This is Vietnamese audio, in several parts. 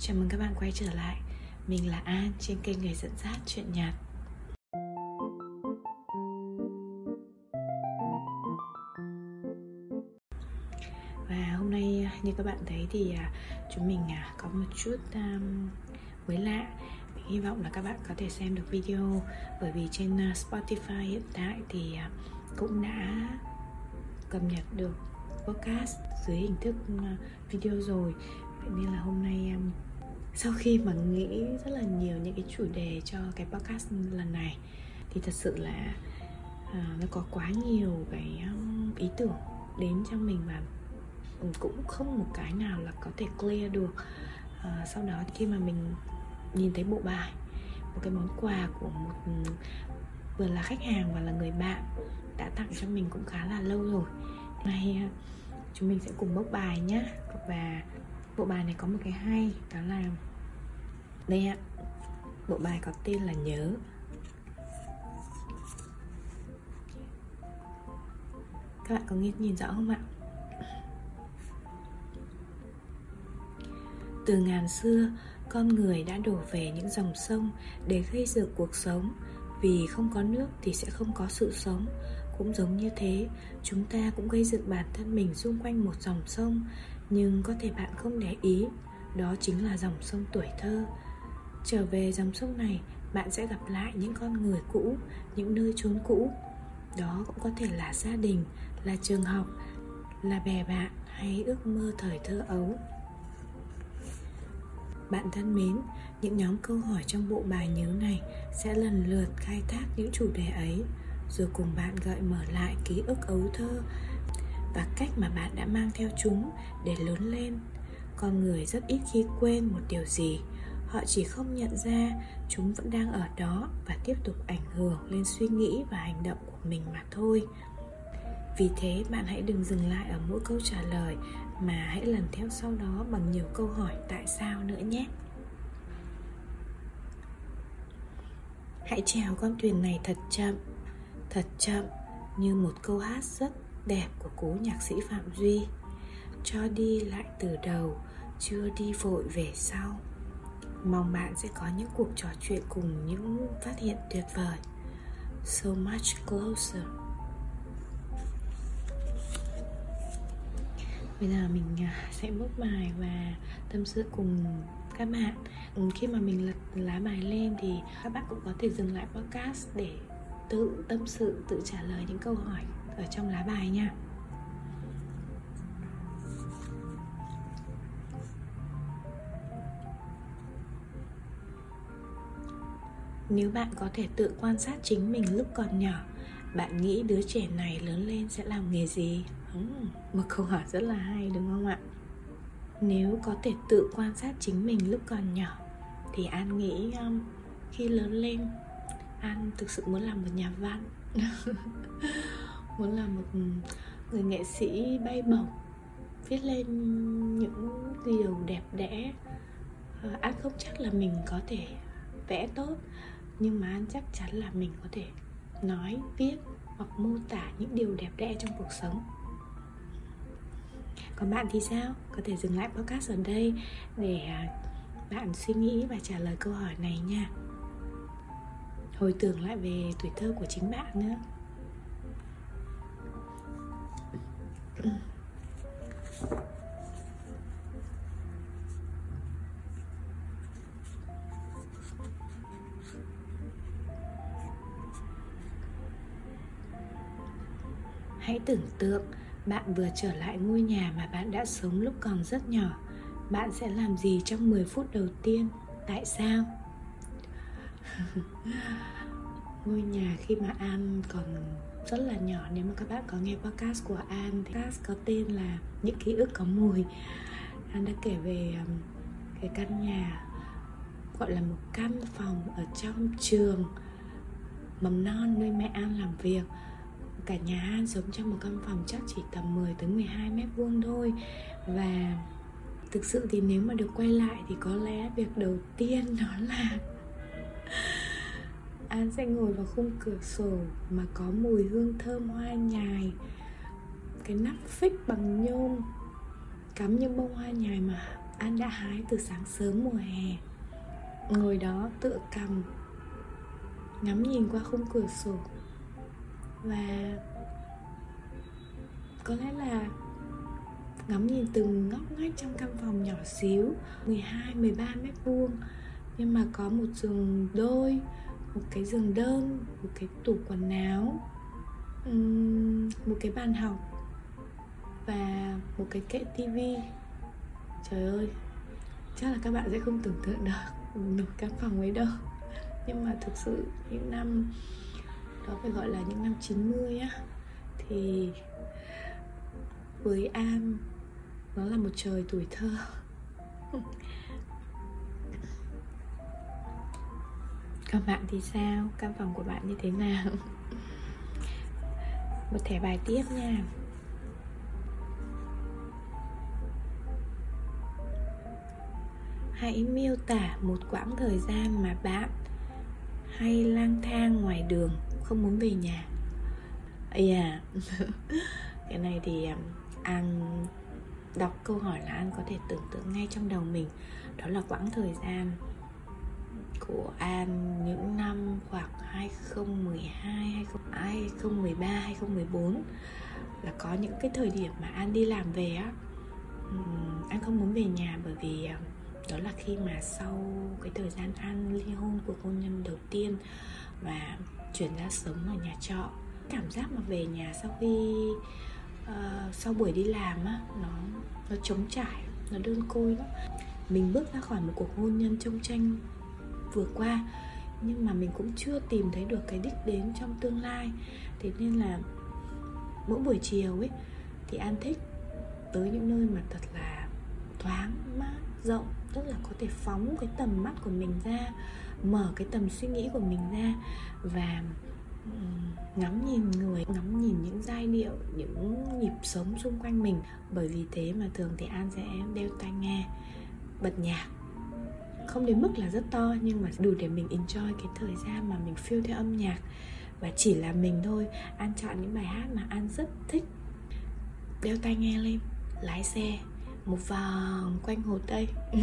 Chào mừng các bạn quay trở lại. Mình là An trên kênh Người dẫn dắt chuyện nhạt Và hôm nay à, như các bạn thấy thì à, chúng mình à, có một chút um, mới lạ. Mình hy vọng là các bạn có thể xem được video Bởi vì trên Spotify hiện tại thì cũng đã cập nhật được podcast dưới hình thức video rồi. Vậy nên là hôm nay um, sau khi mà nghĩ rất là nhiều những cái chủ đề cho cái podcast lần này thì thật sự là uh, nó có quá nhiều cái um, ý tưởng đến cho mình và cũng không một cái nào là có thể clear được. Uh, sau đó khi mà mình nhìn thấy bộ bài một cái món quà của một ừ, vừa là khách hàng và là người bạn đã tặng cho mình cũng khá là lâu rồi. Nay uh, chúng mình sẽ cùng bốc bài nhé và bộ bài này có một cái hay đó là đây ạ. Bộ bài có tên là nhớ. Các bạn có nhìn, nhìn rõ không ạ? Từ ngàn xưa con người đã đổ về những dòng sông để gây dựng cuộc sống. Vì không có nước thì sẽ không có sự sống. Cũng giống như thế chúng ta cũng gây dựng bản thân mình xung quanh một dòng sông. Nhưng có thể bạn không để ý đó chính là dòng sông tuổi thơ trở về dòng sông này, bạn sẽ gặp lại những con người cũ, những nơi chốn cũ. Đó cũng có thể là gia đình, là trường học, là bè bạn hay ước mơ thời thơ ấu. Bạn thân mến, những nhóm câu hỏi trong bộ bài nhớ này sẽ lần lượt khai thác những chủ đề ấy, rồi cùng bạn gợi mở lại ký ức ấu thơ và cách mà bạn đã mang theo chúng để lớn lên. Con người rất ít khi quên một điều gì họ chỉ không nhận ra chúng vẫn đang ở đó và tiếp tục ảnh hưởng lên suy nghĩ và hành động của mình mà thôi. Vì thế bạn hãy đừng dừng lại ở mỗi câu trả lời mà hãy lần theo sau đó bằng nhiều câu hỏi tại sao nữa nhé. Hãy chèo con thuyền này thật chậm thật chậm như một câu hát rất đẹp của cố nhạc sĩ Phạm Duy. Cho đi lại từ đầu, chưa đi vội về sau. Mong bạn sẽ có những cuộc trò chuyện cùng những phát hiện tuyệt vời. So much closer. Bây giờ mình à, sẽ bước bài và tâm sự cùng các bạn. Ừ, khi mà mình lật lá bài lên thì các bạn cũng có thể dừng lại podcast để tự tâm sự, tự trả lời những câu hỏi ở trong lá bài nha. Nếu bạn có thể tự quan sát chính mình lúc còn nhỏ bạn nghĩ đứa trẻ này lớn lên sẽ làm nghề gì? Một câu hỏi rất là hay đúng không ạ? Nếu có thể tự quan sát chính mình lúc còn nhỏ thì an nghĩ um, khi lớn lên an thực sự muốn làm một nhà văn muốn làm một người nghệ sĩ bay bổng viết lên những điều đẹp đẽ. Ờ, an không chắc là mình có thể vẽ tốt nhưng mà an chắc chắn là mình có thể nói, viết hoặc mô tả những điều đẹp đẽ trong cuộc sống. Còn bạn thì sao? Có thể dừng lại podcast ở đây để à, bạn suy nghĩ và trả lời câu hỏi này nha. Hồi tưởng lại về tuổi thơ của chính bạn nữa Hãy tưởng tượng, bạn vừa trở lại ngôi nhà mà bạn đã sống lúc còn rất nhỏ. Bạn sẽ làm gì trong 10 phút đầu tiên? Tại sao? ngôi nhà khi mà An còn rất là nhỏ, nếu mà các bạn có nghe podcast của An thì podcast có tên là những ký ức có mùi An đã kể về um, cái căn nhà gọi là một căn phòng ở trong trường, mầm non nơi mẹ An làm việc cả nhà An sống trong một căn phòng chắc chỉ tầm 10 tới 12 mét vuông thôi. Và thực sự thì nếu mà được quay lại thì có lẽ việc đầu tiên đó là An sẽ ngồi vào khung cửa sổ mà có mùi hương thơm hoa nhài, Cái nắp phích bằng nhôm, Cắm những bông hoa nhài mà An đã hái từ sáng sớm mùa hè. Ngồi đó tựa cầm Ngắm nhìn qua khung cửa sổ. Và Có lẽ là Ngắm nhìn từng ngóc ngách trong căn phòng nhỏ xíu 12, 13 mét vuông. Nhưng mà có một giường đôi Một cái giường đơn Một cái tủ quần áo Một cái bàn học Và một cái kệ tivi Trời ơi Chắc là các bạn sẽ không tưởng tượng được Một căn phòng ấy đâu. Nhưng mà thực sự những năm đó phải gọi là những năm 90 á Thì Với An Nó là một trời tuổi thơ Các bạn thì sao? Căn phòng của bạn như thế nào? Một thẻ bài tiếp nha hãy miêu tả một quãng thời gian mà bạn hay lang thang ngoài đường không muốn về nhà. Ây à cái này thì um, an đọc câu hỏi là an có thể tưởng tượng ngay trong đầu mình. Đó là quãng thời gian của An những năm khoảng 2012, 2013, 2014 là có những cái thời điểm mà An đi làm về á An không muốn về nhà bởi vì um, đó là khi mà sau cái thời gian ăn ly hôn của hôn nhân đầu tiên và chuyển ra sống ở nhà trọ cảm giác mà về nhà sau khi uh, sau buổi đi làm á nó nó trống trải nó đơn côi lắm. Mình bước ra khỏi một cuộc hôn nhân trông tranh vừa qua nhưng mà mình cũng chưa tìm thấy được cái đích đến trong tương lai. Thế nên là mỗi buổi chiều ấy thì an thích tới những nơi mà thật là thoáng rộng, tức là có thể phóng cái tầm mắt của mình ra, mở cái tầm suy nghĩ của mình ra và ngắm nhìn người, ngắm nhìn những giai điệu, những nhịp sống xung quanh mình. Bởi vì thế mà thường thì an sẽ đeo tai nghe, bật nhạc. Không đến mức là rất to, nhưng mà đủ để mình enjoy cái thời gian mà mình feel theo âm nhạc. Và chỉ là mình thôi. An chọn những bài hát mà an rất thích. Đeo tai nghe lên, lái xe một vòng quanh hồ Tây.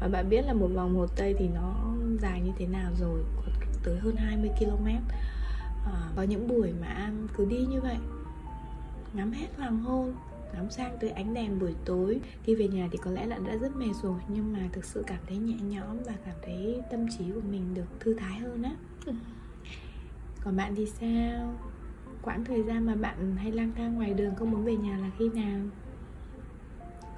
Và bạn biết là một vòng hồ Tây thì nó dài như thế nào rồi Tới hơn 20 km à, Có những buổi mà An cứ đi như vậy Ngắm hết hoàng hôn ngắm sang tới ánh đèn buổi tối. Khi về nhà thì có lẽ là đã rất mệt rồi nhưng mà thực sự cảm thấy nhẹ nhõm và cảm thấy tâm trí của mình được thư thái hơn á. Còn bạn thì sao? Quãng thời gian mà bạn hay lang thang ngoài đường không muốn về nhà là khi nào?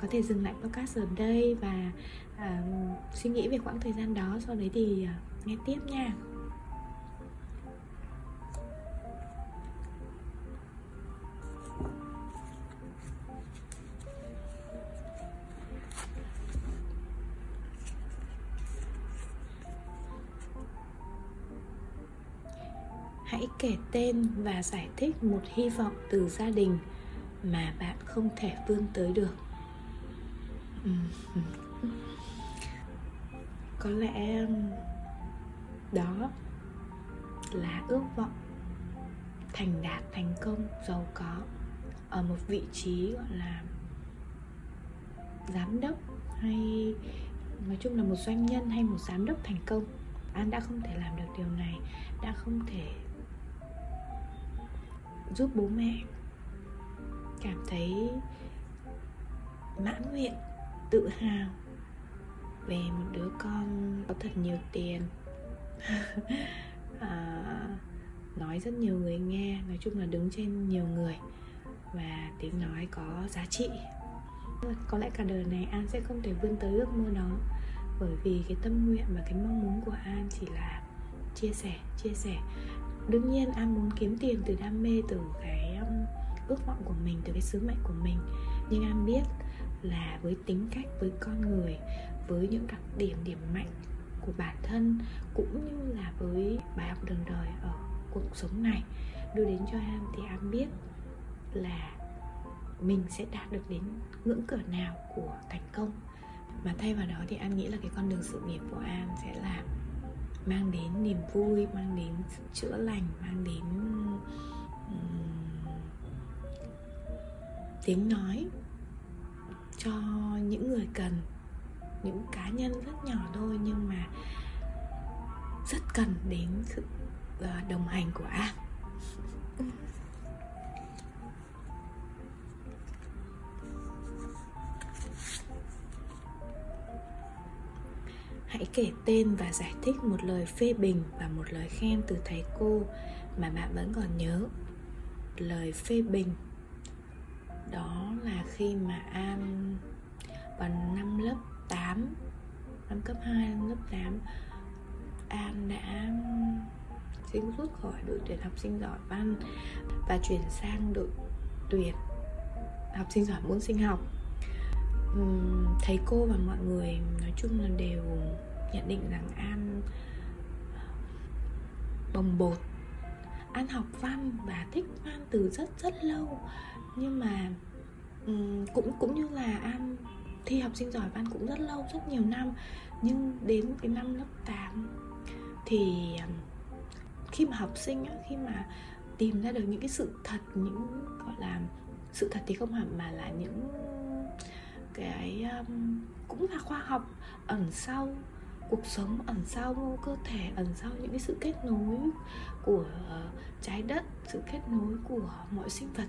Có thể dừng lại podcast ở đây và uh, suy nghĩ về quãng thời gian đó sau đấy thì uh, nghe tiếp nha. Hãy kể tên và giải thích một hy vọng từ gia đình mà bạn không thể vươn tới được. Ừ, ừ. có lẽ um, đó là ước vọng thành đạt, thành công, giàu có ở một vị trí, gọi là, giám đốc hay, nói chung là một doanh nhân hay một giám đốc thành công. An đã không thể làm được điều này, đã không thể giúp bố mẹ cảm thấy mãn nguyện tự hào về một đứa con có thật nhiều tiền. À, nói rất nhiều người nghe nói chung là đứng trên nhiều người và tiếng nói có giá trị. Có lẽ cả đời này an sẽ không thể vươn tới ước mơ đó bởi vì cái tâm nguyện và cái mong muốn của an chỉ là chia sẻ chia sẻ. Đương nhiên an muốn kiếm tiền từ đam mê từ cái um, ước vọng của mình từ cái sứ mệnh của mình. Nhưng an biết là với tính cách với con người với những đặc điểm điểm mạnh của bản thân cũng như là với bài học đường đời ở cuộc sống này. Đưa đến cho an thì an biết là mình sẽ đạt được đến ngưỡng cửa nào của thành công. Mà thay vào đó thì an nghĩ là cái con đường sự nghiệp của an sẽ là mang đến niềm vui mang đến sự chữa lành mang đến um, tiếng nói cho những người cần, những cá nhân rất nhỏ thôi nhưng mà rất cần đến sự ờ, đồng hành của an hãy kể tên và giải thích một lời phê bình và một lời khen từ thầy cô mà bạn vẫn còn nhớ. Lời phê bình đó là khi mà an vào năm lớp 8 năm cấp 2 lớp 8 An đã xin rút khỏi đội tuyển học sinh giỏi văn và chuyển sang đội tuyển học sinh giỏi môn sinh học. Thầy cô và mọi người nói chung là đều nhận định rằng an ờ, bồng bột an học văn và thích văn từ rất rất lâu. Nhưng mà cũng cũng như là an thi học sinh giỏi văn cũng rất lâu rất nhiều năm. Nhưng đến cái năm lớp 8 thì khi mà học sinh khi mà tìm ra được những cái sự thật những gọi là sự thật thì không hẳn mà là những cái um, cũng là khoa học ẩn sau cuộc sống ẩn sau cơ thể ẩn sau những cái sự kết nối của ờ, trái đất sự kết nối của mọi sinh vật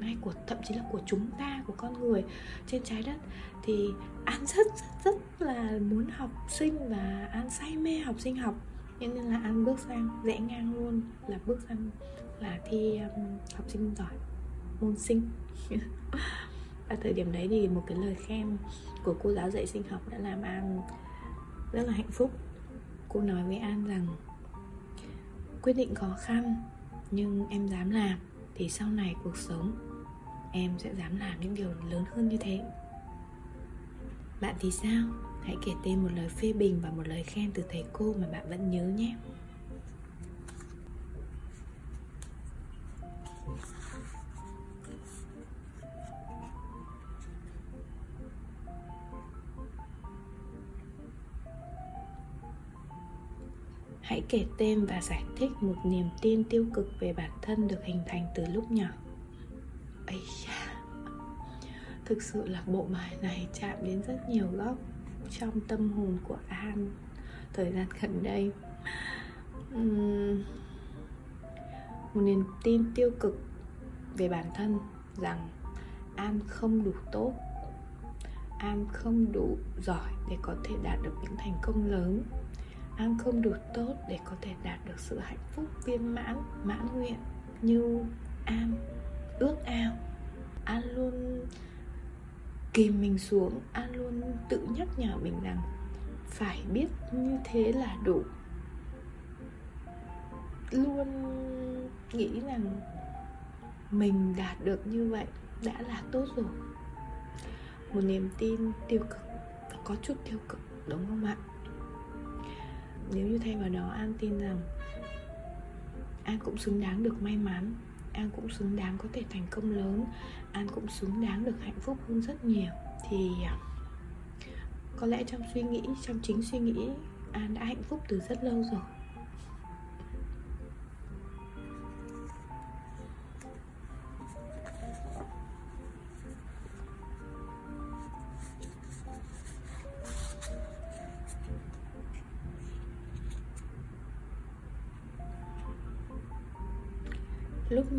hay của thậm chí là của chúng ta của con người trên trái đất. Thì an rất rất rất là muốn học sinh và an say mê học sinh học. Nên là an bước sang rẽ ngang luôn là bước sang là thi um, học sinh giỏi môn sinh. Ở thời điểm đấy thì một cái lời khen của cô giáo dạy sinh học đã làm an rất là hạnh phúc. Cô nói với an rằng, quyết định khó khăn, nhưng em dám làm thì sau này cuộc sống em sẽ dám làm những điều lớn hơn như thế. Bạn thì sao? Hãy kể tên một lời phê bình và một lời khen từ thầy cô mà bạn vẫn nhớ nhé. Hãy kể tên và giải thích một niềm tin tiêu cực về bản thân được hình thành từ lúc nhỏ. Ấy da. Thực sự là bộ bài này chạm đến rất nhiều góc trong tâm hồn của an thời gian gần đây. Uhm, một niềm tin tiêu cực về bản thân rằng an không đủ tốt an không đủ giỏi để có thể đạt được những thành công lớn an không đủ tốt để có thể đạt được sự hạnh phúc, viên mãn mãn nguyện như an ước ao. An luôn kìm mình xuống an luôn tự nhắc nhở mình rằng phải biết như thế là đủ. Luôn nghĩ rằng mình đạt được như vậy đã là tốt rồi. Một niềm tin tiêu cực và có chút tiêu cực, đúng không ạ? Nếu như thay vào đó an tin rằng an cũng xứng đáng được may mắn, an cũng xứng đáng có thể thành công lớn, an cũng xứng đáng được hạnh phúc hơn rất nhiều, thì à, có lẽ trong suy nghĩ, trong chính suy nghĩ, an đã hạnh phúc từ rất lâu rồi.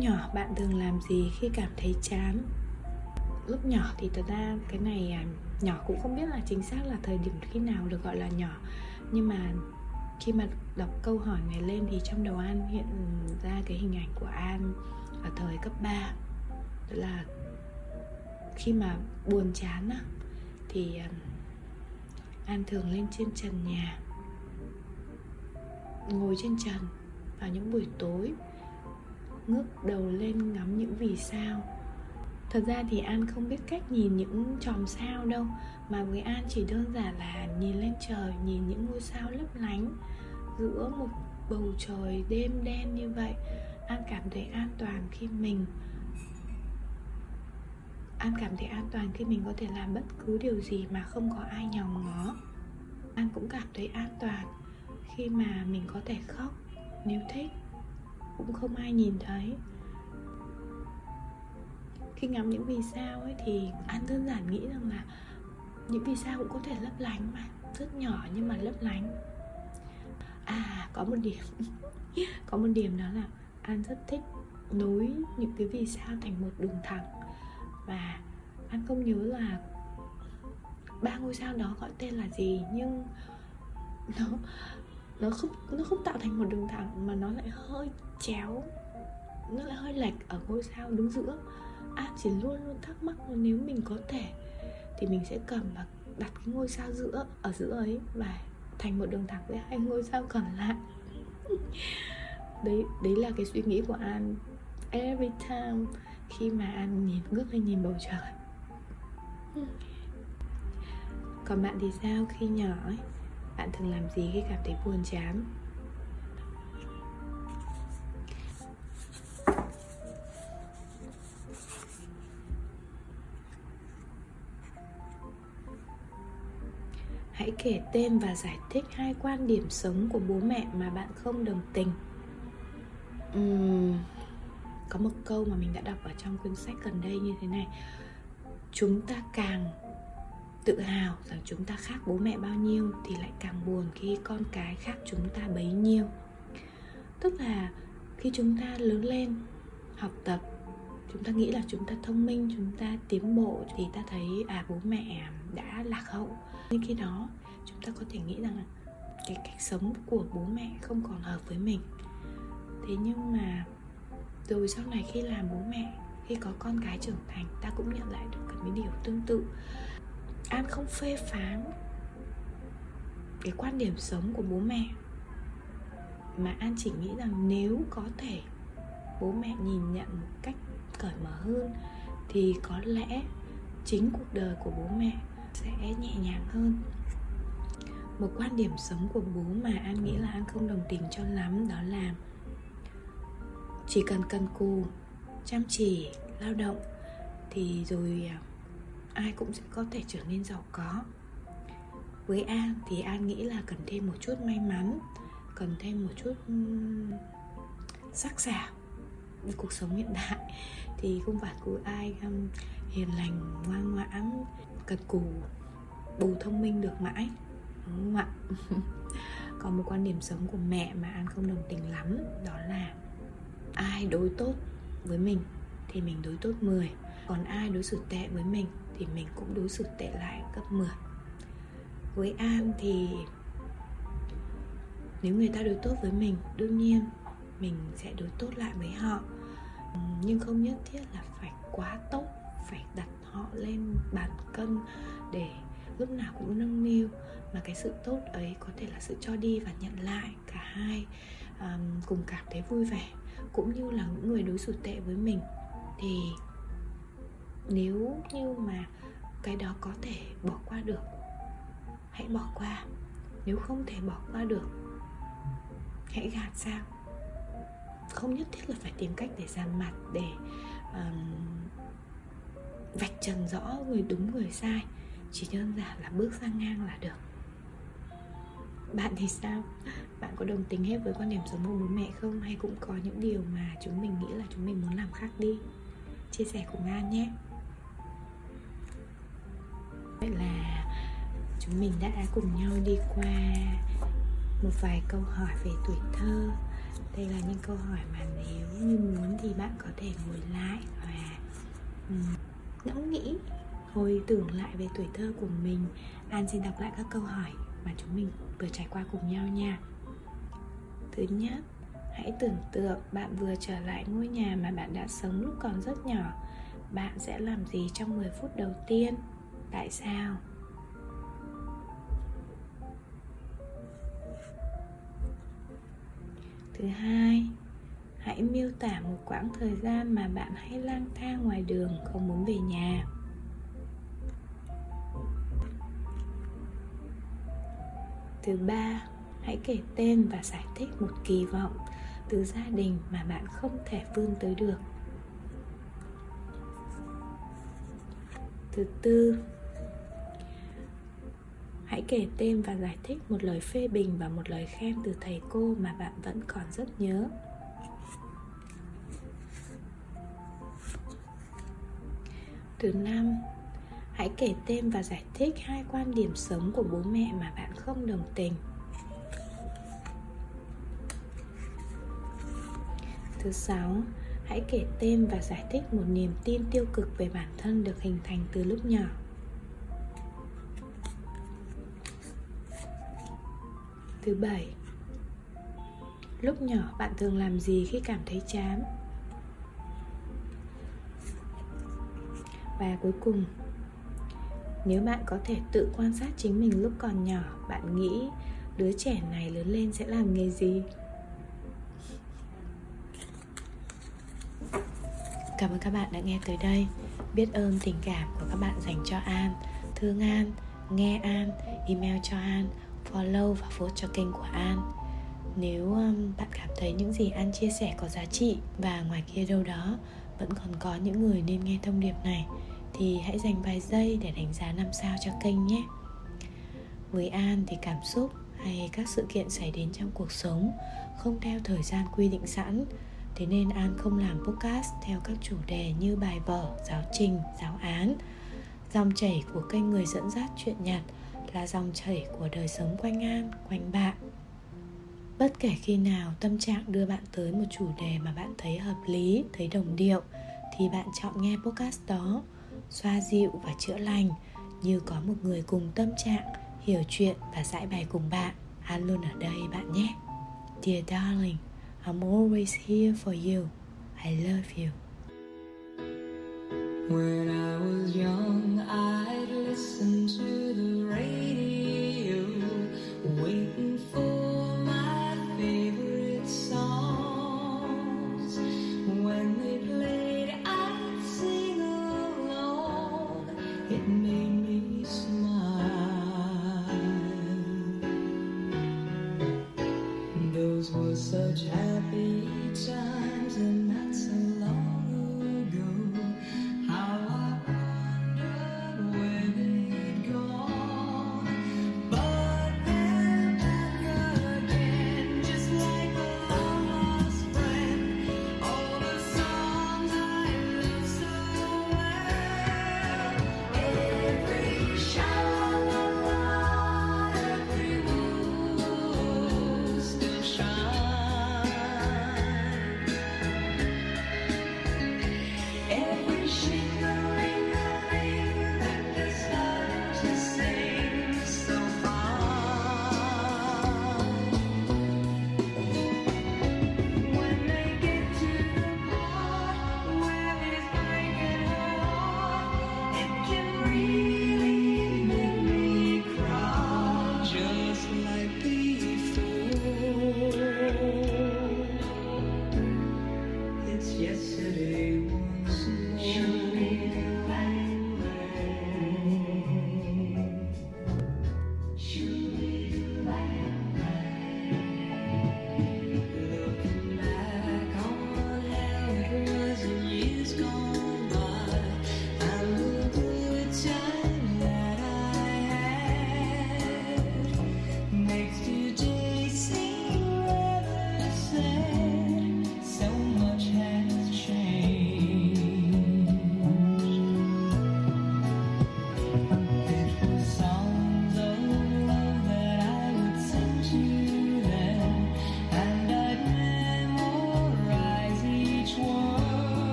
Nhỏ bạn thường làm gì khi cảm thấy chán? Lúc nhỏ thì thật ra cái này à, nhỏ cũng không biết là chính xác là thời điểm khi nào được gọi là nhỏ. Nhưng mà khi mà đọc câu hỏi này lên thì trong đầu An hiện ra cái hình ảnh của An ở thời cấp 3 Đó là khi mà buồn chán á, thì à, An thường lên trên trần nhà Ngồi trên trần vào những buổi tối ngước đầu lên ngắm những vì sao. Thật ra thì an không biết cách nhìn những chòm sao đâu, mà với an chỉ đơn giản là nhìn lên trời, nhìn những ngôi sao lấp lánh giữa một bầu trời đêm đen như vậy. An cảm thấy an toàn khi mình, an cảm thấy an toàn khi mình có thể làm bất cứ điều gì mà không có ai nhòm ngó. An cũng cảm thấy an toàn khi mà mình có thể khóc nếu thích cũng không ai nhìn thấy. Khi ngắm những vì sao ấy thì an đơn giản nghĩ rằng là những vì sao cũng có thể lấp lánh mà, rất nhỏ nhưng mà lấp lánh. À có một điểm, có một điểm đó là an rất thích nối những cái vì sao thành một đường thẳng. Và an không nhớ là ba ngôi sao đó gọi tên là gì, nhưng nó nó không nó không tạo thành một đường thẳng mà nó lại hơi chéo. Nó lại hơi lệch ở ngôi sao đứng giữa. An chỉ luôn luôn thắc mắc là nếu mình có thể thì mình sẽ cầm và đặt cái ngôi sao giữa, ở giữa ấy và thành một đường thẳng với hai ngôi sao còn lại. Đấy đấy là cái suy nghĩ của an. Every time khi mà an nhìn, ngước lên nhìn bầu trời. Còn bạn thì sao khi nhỏ ấy? Bạn thường làm gì khi cảm thấy buồn chán? Kể tên và giải thích hai quan điểm sống của bố mẹ mà bạn không đồng tình. Uhm, có một câu mà mình đã đọc ở trong cuốn sách gần đây như thế này. Chúng ta càng tự hào rằng chúng ta khác bố mẹ bao nhiêu thì lại càng buồn khi con cái khác chúng ta bấy nhiêu. Tức là khi chúng ta lớn lên học tập chúng ta nghĩ là chúng ta thông minh chúng ta tiến bộ thì ta thấy à bố mẹ đã lạc hậu. Nhưng khi đó chúng ta có thể nghĩ rằng là cái cách sống của bố mẹ không còn hợp với mình. Thế nhưng mà rồi sau này khi làm bố mẹ, khi có con cái trưởng thành, ta cũng nhận lại được cái điều tương tự. An không phê phán cái quan điểm sống của bố mẹ, mà an chỉ nghĩ rằng nếu có thể bố mẹ nhìn nhận một cách cởi mở hơn, thì có lẽ chính cuộc đời của bố mẹ sẽ nhẹ nhàng hơn một quan điểm sống của bố mà an nghĩ là an không đồng tình cho lắm đó là chỉ cần cần cù, chăm chỉ, lao động thì rồi à, ai cũng sẽ có thể trở nên giàu có. Với an thì an nghĩ là cần thêm một chút may mắn, cần thêm một chút sắc sảo với cuộc sống hiện đại. Thì không phải cứ ai hiền lành, ngoan ngoãn, cần cù, bù thông minh được mãi đúng không ạ? Còn một quan điểm sống của mẹ mà an không đồng tình lắm, đó là ai đối tốt với mình thì mình đối tốt 10 còn ai đối xử tệ với mình thì mình cũng đối xử tệ lại gấp 10 với An thì nếu người ta đối tốt với mình, đương nhiên mình sẽ đối tốt lại với họ. Nhưng không nhất thiết là phải quá tốt, phải đặt họ lên bàn cân để lúc nào cũng nâng niu mà cái sự tốt ấy có thể là sự cho đi và nhận lại cả hai um, cùng cảm thấy vui vẻ cũng như là những người đối xử tệ với mình. Thì nếu như mà cái đó có thể bỏ qua được hãy bỏ qua. Nếu không thể bỏ qua được hãy gạt sang không nhất thiết là phải tìm cách để giàn mặt để um, vạch trần rõ người đúng người sai chỉ đơn giản là bước sang ngang là được. Bạn thì sao? Bạn có đồng tình hết với quan điểm sống của bố mẹ không? Hay cũng có những điều mà chúng mình nghĩ là chúng mình muốn làm khác đi? Chia sẻ cùng an nhé. Vậy là chúng mình đã cùng nhau đi qua một vài câu hỏi về tuổi thơ. Đây là những câu hỏi mà nếu như muốn thì bạn có thể ngồi lại và ngẫm nghĩ hồi tưởng lại về tuổi thơ của mình. An xin đọc lại các câu hỏi mà chúng mình vừa trải qua cùng nhau nha. Thứ nhất, hãy tưởng tượng bạn vừa trở lại ngôi nhà mà bạn đã sống lúc còn rất nhỏ. Bạn sẽ làm gì trong 10 phút đầu tiên? Tại sao? Thứ hai, hãy miêu tả một quãng thời gian mà bạn hay lang thang ngoài đường không muốn về nhà. Thứ ba hãy kể tên và giải thích một kỳ vọng từ gia đình mà bạn không thể vươn tới được. Thứ tư hãy kể tên và giải thích một lời phê bình và một lời khen từ thầy cô mà bạn vẫn còn rất nhớ. Thứ năm, hãy kể tên và giải thích hai quan điểm sống của bố mẹ mà bạn không đồng tình. Thứ sáu, hãy kể tên và giải thích một niềm tin tiêu cực về bản thân được hình thành từ lúc nhỏ. Thứ bảy, lúc nhỏ bạn thường làm gì khi cảm thấy chán? Và cuối cùng, nếu bạn có thể tự quan sát chính mình lúc còn nhỏ, bạn nghĩ đứa trẻ này lớn lên sẽ làm nghề gì? Cảm ơn các bạn đã nghe tới đây. Biết ơn tình cảm của các bạn dành cho An. Thương An, nghe An, email cho An Follow và vote cho kênh của An. Nếu um, bạn cảm thấy những gì An chia sẻ có giá trị Và ngoài kia đâu đó vẫn còn có những người nên nghe thông điệp này. Thì hãy dành vài giây để đánh giá năm sao cho kênh nhé. Với An thì cảm xúc hay các sự kiện xảy đến trong cuộc sống không theo thời gian quy định sẵn. Thế nên An không làm podcast theo các chủ đề như bài vở, giáo trình, giáo án. Dòng chảy của kênh người dẫn dắt chuyện nhật là dòng chảy của đời sống quanh An, quanh bạn. Bất kể khi nào tâm trạng đưa bạn tới một chủ đề mà bạn thấy hợp lý, thấy đồng điệu Thì bạn chọn nghe podcast đó. Xoa dịu và chữa lành Như có một người cùng tâm trạng, hiểu chuyện và giải bày cùng bạn An luôn ở đây bạn nhé Dear darling I'm always here for you. I love you. When I